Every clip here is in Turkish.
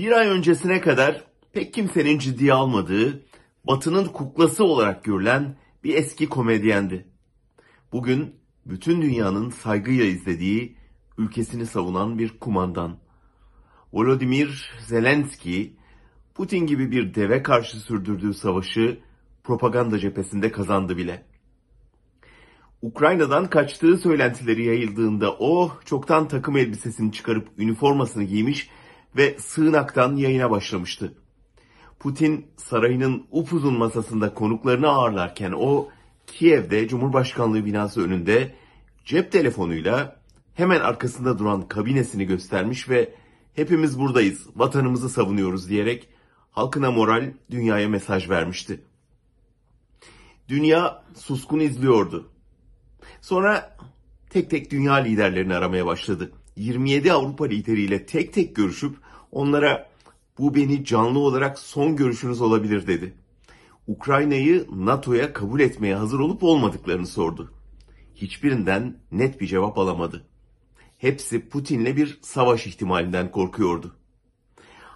Bir ay öncesine kadar pek kimsenin ciddiye almadığı, Batı'nın kuklası olarak görülen bir eski komedyendi. Bugün bütün dünyanın saygıyla izlediği, ülkesini savunan bir kumandan. Volodymyr Zelenski, Putin gibi bir deve karşı sürdürdüğü savaşı propaganda cephesinde kazandı bile. Ukrayna'dan kaçtığı söylentileri yayıldığında o çoktan takım elbisesini çıkarıp üniformasını giymiş ve sığınaktan yayına başlamıştı. Putin sarayının upuzun masasında konuklarını ağırlarken o Kiev'de Cumhurbaşkanlığı binası önünde cep telefonuyla hemen arkasında duran kabinesini göstermiş ve hepimiz buradayız, vatanımızı savunuyoruz diyerek halkına moral, dünyaya mesaj vermişti. Dünya suskun izliyordu. Sonra tek tek dünya liderlerini aramaya başladı. 27 Avrupa lideriyle tek tek görüşüp onlara bu beni canlı olarak son görüşünüz olabilir dedi. Ukrayna'yı NATO'ya kabul etmeye hazır olup olmadıklarını sordu. Hiçbirinden net bir cevap alamadı. Hepsi Putin'le bir savaş ihtimalinden korkuyordu.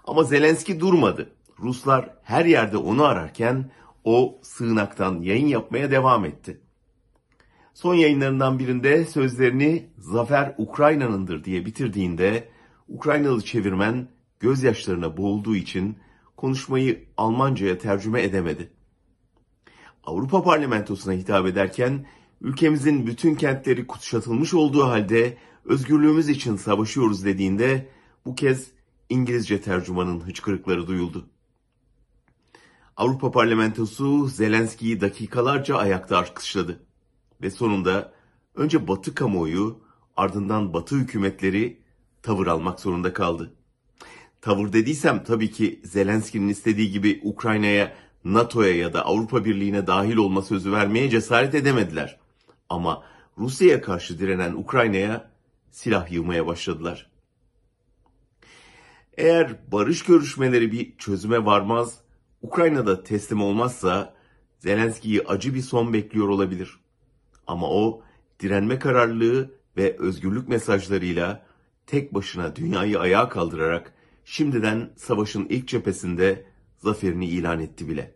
Ama Zelenski durmadı. Ruslar her yerde onu ararken o sığınaktan yayın yapmaya devam etti. Son yayınlarından birinde sözlerini Zafer Ukrayna'nındır diye bitirdiğinde Ukraynalı çevirmen gözyaşlarına boğulduğu için konuşmayı Almanca'ya tercüme edemedi. Avrupa Parlamentosu'na hitap ederken ülkemizin bütün kentleri kutuşatılmış olduğu halde özgürlüğümüz için savaşıyoruz dediğinde bu kez İngilizce tercümanın hıçkırıkları duyuldu. Avrupa Parlamentosu Zelenski'yi dakikalarca ayakta alkışladı ve sonunda önce Batı kamuoyu ardından Batı hükümetleri tavır almak zorunda kaldı. Tavır dediysem tabii ki Zelenski'nin istediği gibi Ukrayna'ya, NATO'ya ya da Avrupa Birliği'ne dahil olma sözü vermeye cesaret edemediler. Ama Rusya'ya karşı direnen Ukrayna'ya silah yığmaya başladılar. Eğer barış görüşmeleri bir çözüme varmaz, Ukrayna'da teslim olmazsa Zelenski'yi acı bir son bekliyor olabilir. Ama o direnme kararlılığı ve özgürlük mesajlarıyla tek başına dünyayı ayağa kaldırarak şimdiden savaşın ilk cephesinde zaferini ilan etti bile.